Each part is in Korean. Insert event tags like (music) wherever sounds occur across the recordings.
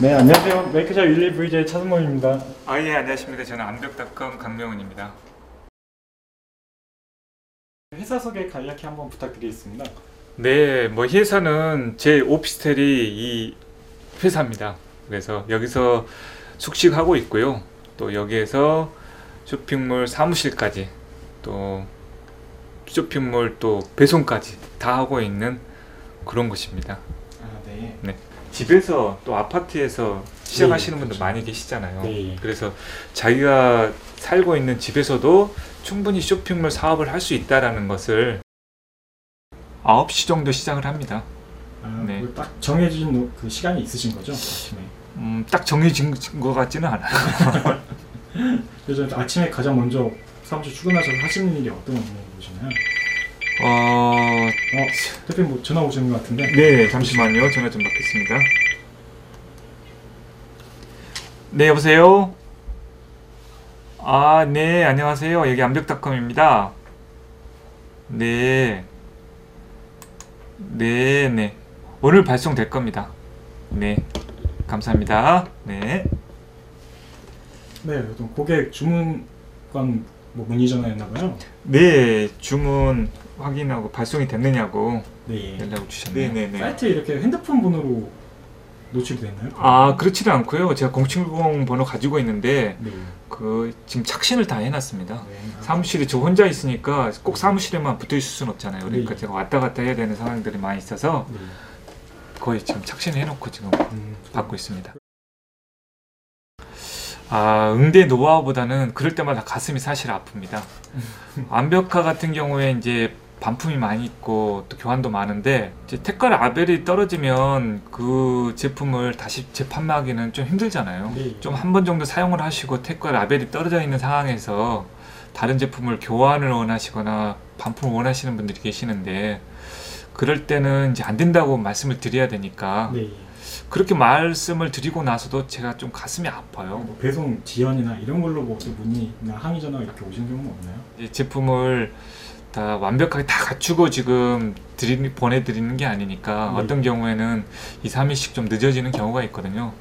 네 안녕하세요. 메이크샵 11VJ 차승범입니다. 아 예 안녕하십니까. 저는 암벽닷컴 강명훈입니다. 회사 소개 간략히 한번 부탁드리겠습니다. 네 뭐 회사는 제 오피스텔이 이 회사입니다. 그래서 여기서 숙식하고 있고요. 또 여기에서 쇼핑몰 사무실까지 또 쇼핑몰 또 배송까지 다 하고 있는 그런 곳입니다 집에서 또 아파트에서 시작하시는 네, 분들 그렇죠. 많이 계시잖아요. 네. 그래서 자기가 살고 있는 집에서도 충분히 쇼핑몰 사업을 할 수 있다라는 것을 9시 정도 시작을 합니다. 아, 네. 그딱 정해진 노- 그 시간이 있으신 거죠? 아침에 음, 딱 정해진 것 같지는 않아요. (laughs) 그래서 아침에 가장 먼저 사무실 출근하셔서 하시는 일이 어떤 일이시나요? 어, 어 대표님 뭐 전화 오시는 것 같은데 네, 잠시만요. 전화 좀 받겠습니다. 네, 여보세요? 아, 네, 안녕하세요. 여기 암벽닷컴입니다. 네. 네, 네. 오늘 발송될 겁니다. 네. 감사합니다. 네. 네 어떤 고객 주문관 뭐 문의 전화였나봐요 네, 주문 확인하고 발송이 됐느냐고 네 연락을 주셨네요. 네, 네. 사이트에 이렇게 핸드폰 번호로 노출이 됐나요? 아, 그렇지는 않고요. 제가 070 번호 가지고 있는데 네. 그 지금 착신을 다 해놨습니다. 네. 사무실에 저 혼자 있으니까 꼭 사무실에만 붙어 있을 수는 없잖아요. 그러니까 네. 제가 왔다 갔다 해야 되는 상황들이 많이 있어서 네. 거의 지금 착신을 해놓고 지금 음, 받고 있습니다. 아 응대 노하우보다는 그럴 때마다 가슴이 사실 아픕니다. 완벽화 같은 경우에 이제 반품이 많이 있고 또 교환도 많은데 이제 택과 라벨이 떨어지면 그 제품을 다시 재판매하기는 좀 힘들잖아요. 네. 좀한 번 정도 사용을 하시고 택과 라벨이 떨어져 있는 상황에서 다른 제품을 교환을 원하시거나 반품을 원하시는 분들이 계시는데 그럴 때는 이제 안 된다고 말씀을 드려야 되니까 네. 그렇게 말씀을 드리고 나서도 제가 좀 가슴이 아파요. 뭐 배송 지연이나 이런 걸로 뭐또 문의나 항의 전화 이렇게 오신 경우는 없나요? 이 제품을 다 완벽하게 다 갖추고 지금 드리, 보내드리는 게 아니니까 네. 어떤 경우에는 2, 3일씩 좀 늦어지는 경우가 있거든요.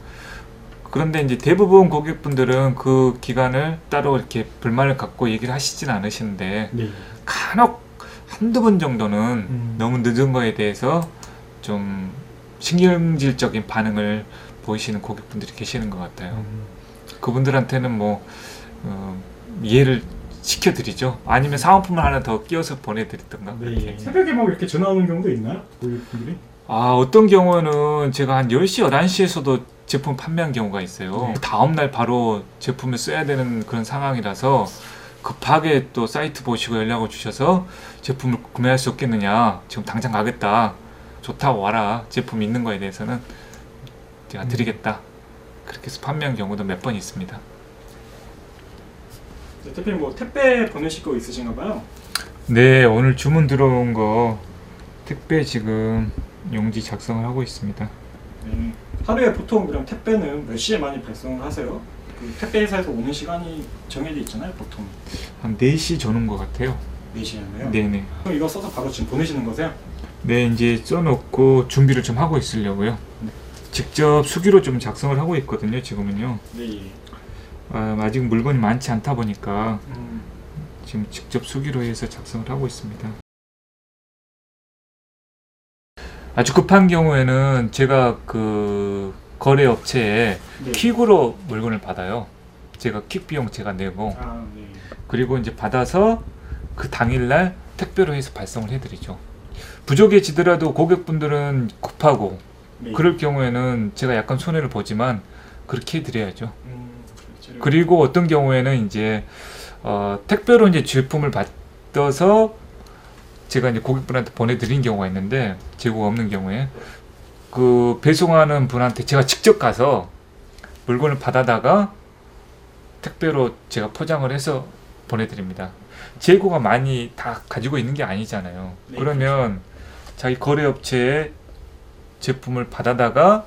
그런데 이제 대부분 고객분들은 그 기간을 따로 이렇게 불만을 갖고 얘기를 하시진 않으시는데 네. 간혹 한두 번 정도는 음. 너무 늦은 거에 대해서 좀 신경질적인 반응을 보이시는 고객분들이 계시는 것 같아요. 음, 그분들한테는 뭐 어, 이해를 시켜드리죠. 아니면 사은품을 하나 더 끼워서 보내드리던가 네. 그렇게. 새벽에 막 이렇게 전화 오는 경우도 있나요? 고객분들이? 아 어떤 경우는 제가 한 10시, 11시에서도 제품 판매한 경우가 있어요. 네. 다음날 바로 제품을 써야 되는 그런 상황이라서 급하게 또 사이트 보시고 연락을 주셔서 제품을 구매할 수 없겠느냐. 지금 당장 가겠다. 좋다 와라. 제품 있는 거에 대해서는 제가 음. 드리겠다. 그렇게 해서 판매한 경우도 몇 번 있습니다. 네, 대표님 뭐 택배 보내실 거 있으신가 봐요? 네, 오늘 주문 들어온 거 택배 지금 용지 작성을 하고 있습니다. 네. 하루에 보통 그럼 택배는 몇 시에 많이 발송을 하세요? 그 택배 회사에서 오는 시간이 정해져 있잖아요, 보통 한 4시 저는 것 같아요. 4시였나요? 네네. 그럼 이거 써서 바로 지금 보내시는 거세요? 네, 이제 써놓고 준비를 좀 하고 있으려고요. 네. 직접 수기로 좀 작성을 하고 있거든요, 지금은요. 네. 아, 아직 물건이 많지 않다 보니까 음, 지금 직접 수기로 해서 작성을 하고 있습니다. 아주 급한 경우에는 제가 그 거래 업체에 네. 킥으로 물건을 받아요. 제가 킥 비용 제가 내고 아, 네. 그리고 이제 받아서 그 당일날 택배로 해서 발송을 해드리죠. 부족해지더라도 고객분들은 급하고 네. 그럴 경우에는 제가 약간 손해를 보지만 그렇게 해드려야죠. 음, 그렇죠. 그리고 어떤 경우에는 이제 어, 택배로 이제 제품을 받아서 제가 이제 고객분한테 보내드린 경우가 있는데 재고가 없는 경우에 그 배송하는 분한테 제가 직접 가서 물건을 받아다가 택배로 제가 포장을 해서 보내드립니다. 재고가 많이 다 가지고 있는 게 아니잖아요. 네, 그러면 자기 거래업체에 제품을 받아다가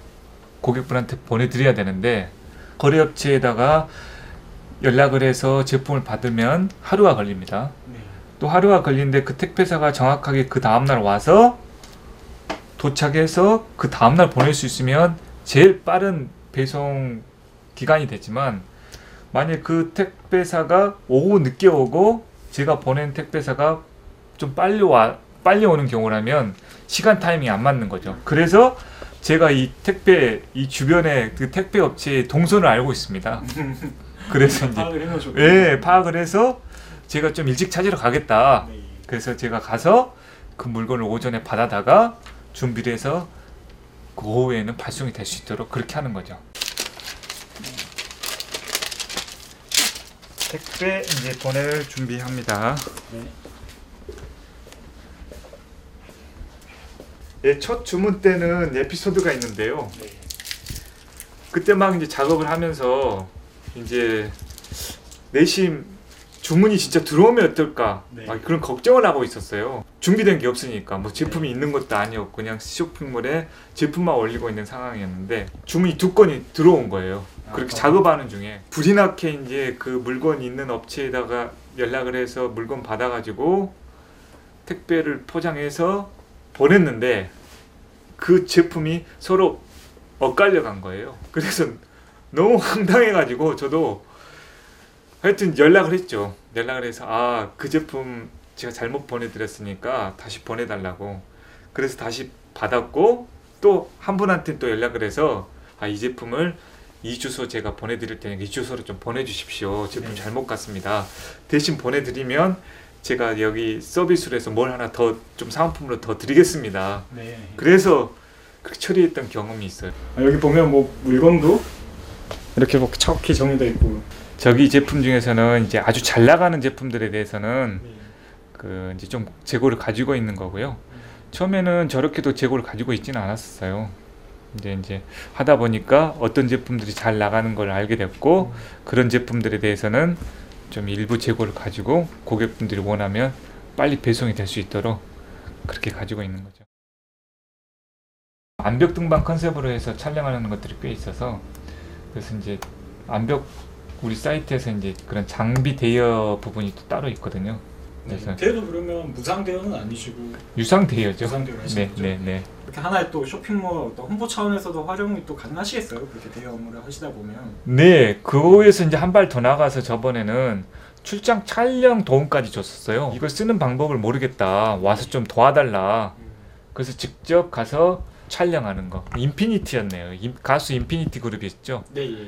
고객분한테 보내드려야 되는데 거래업체에다가 연락을 해서 제품을 받으면 하루가 걸립니다. 네. 또 하루가 걸리는데 그 택배사가 정확하게 그 다음날 와서 도착해서 그 다음날 보낼 수 있으면 제일 빠른 배송 기간이 됐지만 만약 그 택배사가 오후 늦게 오고 제가 보낸 택배사가 좀 빨리 와 빨리 오는 경우라면 시간 타이밍이 안 맞는 거죠. 그래서 제가 이 택배 이 주변에 그 택배 업체의 동선을 알고 있습니다. (laughs) 그래서 이제 파악을. 예 파악을 해서 제가 좀 일찍 찾으러 가겠다. 네. 그래서 제가 가서 그 물건을 오전에 받아다가 준비를 해서 그 오후에는 발송이 될 수 있도록 그렇게 하는 거죠. 택배 이제 보낼 준비합니다. 네. 예, 첫 주문 때는 에피소드가 있는데요. 네. 그때 막 이제 작업을 하면서 이제 내심 주문이 진짜 들어오면 어떨까 네. 막 그런 걱정을 하고 있었어요. 준비된 게 없으니까 뭐 제품이 있는 것도 아니었고 그냥 쇼핑몰에 제품만 올리고 있는 상황이었는데 주문이 두 건이 들어온 거예요. 그렇게 아. 작업하는 중에 불이 나게 이제 그 물건 있는 업체에다가 연락을 해서 물건 받아가지고 택배를 포장해서 보냈는데 그 제품이 서로 엇갈려 간 거예요. 그래서 너무 황당해가지고 저도 하여튼 연락을 했죠. 연락을 해서 아 그 제품 제가 잘못 보내드렸으니까 다시 보내달라고. 그래서 다시 받았고 또 한 분한테 또 연락을 해서 아 이 제품을 이 주소 제가 보내드릴 테니까 이 주소로 좀 보내주십시오. 제품 네. 잘못 갔습니다. 대신 보내드리면 제가 여기 서비스로 해서 뭘 하나 더 좀 사은품으로 더 드리겠습니다. 네. 그래서 그렇게 처리했던 경험이 있어요. 아, 여기 보면 뭐 물건도 이렇게 뭐 척히 정리되어 있고. 저기 제품 중에서는 이제 아주 잘 나가는 제품들에 대해서는 네. 그 이제 좀 재고를 가지고 있는 거고요. 처음에는 저렇게도 재고를 가지고 있지는 않았었어요. 이제 이제 하다 보니까 어떤 제품들이 잘 나가는 걸 알게 됐고 그런 제품들에 대해서는 좀 일부 재고를 가지고 고객분들이 원하면 빨리 배송이 될 수 있도록 그렇게 가지고 있는 거죠. 암벽 등반 컨셉으로 해서 촬영하는 것들이 꽤 있어서 그래서 이제 암벽 우리 사이트에서 이제 그런 장비 대여 부분이 또 따로 있거든요. 그래서 대도 그러면 무상 대여는 아니시고 유상 대여죠. 유상 대여 하시는 네, 거죠? 네, 네. 이렇게 하나의 또 쇼핑몰 어떤 홍보 차원에서도 활용이 또 가능하시겠어요? 그렇게 대여 업무를 하시다 보면. 네, 그거에서 이제 한 발 더 나가서 저번에는 출장 촬영 도움까지 줬었어요. 이걸 쓰는 방법을 모르겠다. 와서 좀 도와달라. 그래서 직접 가서 촬영하는 거. 인피니티였네요. 인- 가수 인피니티 그룹이 있죠. 네, 예.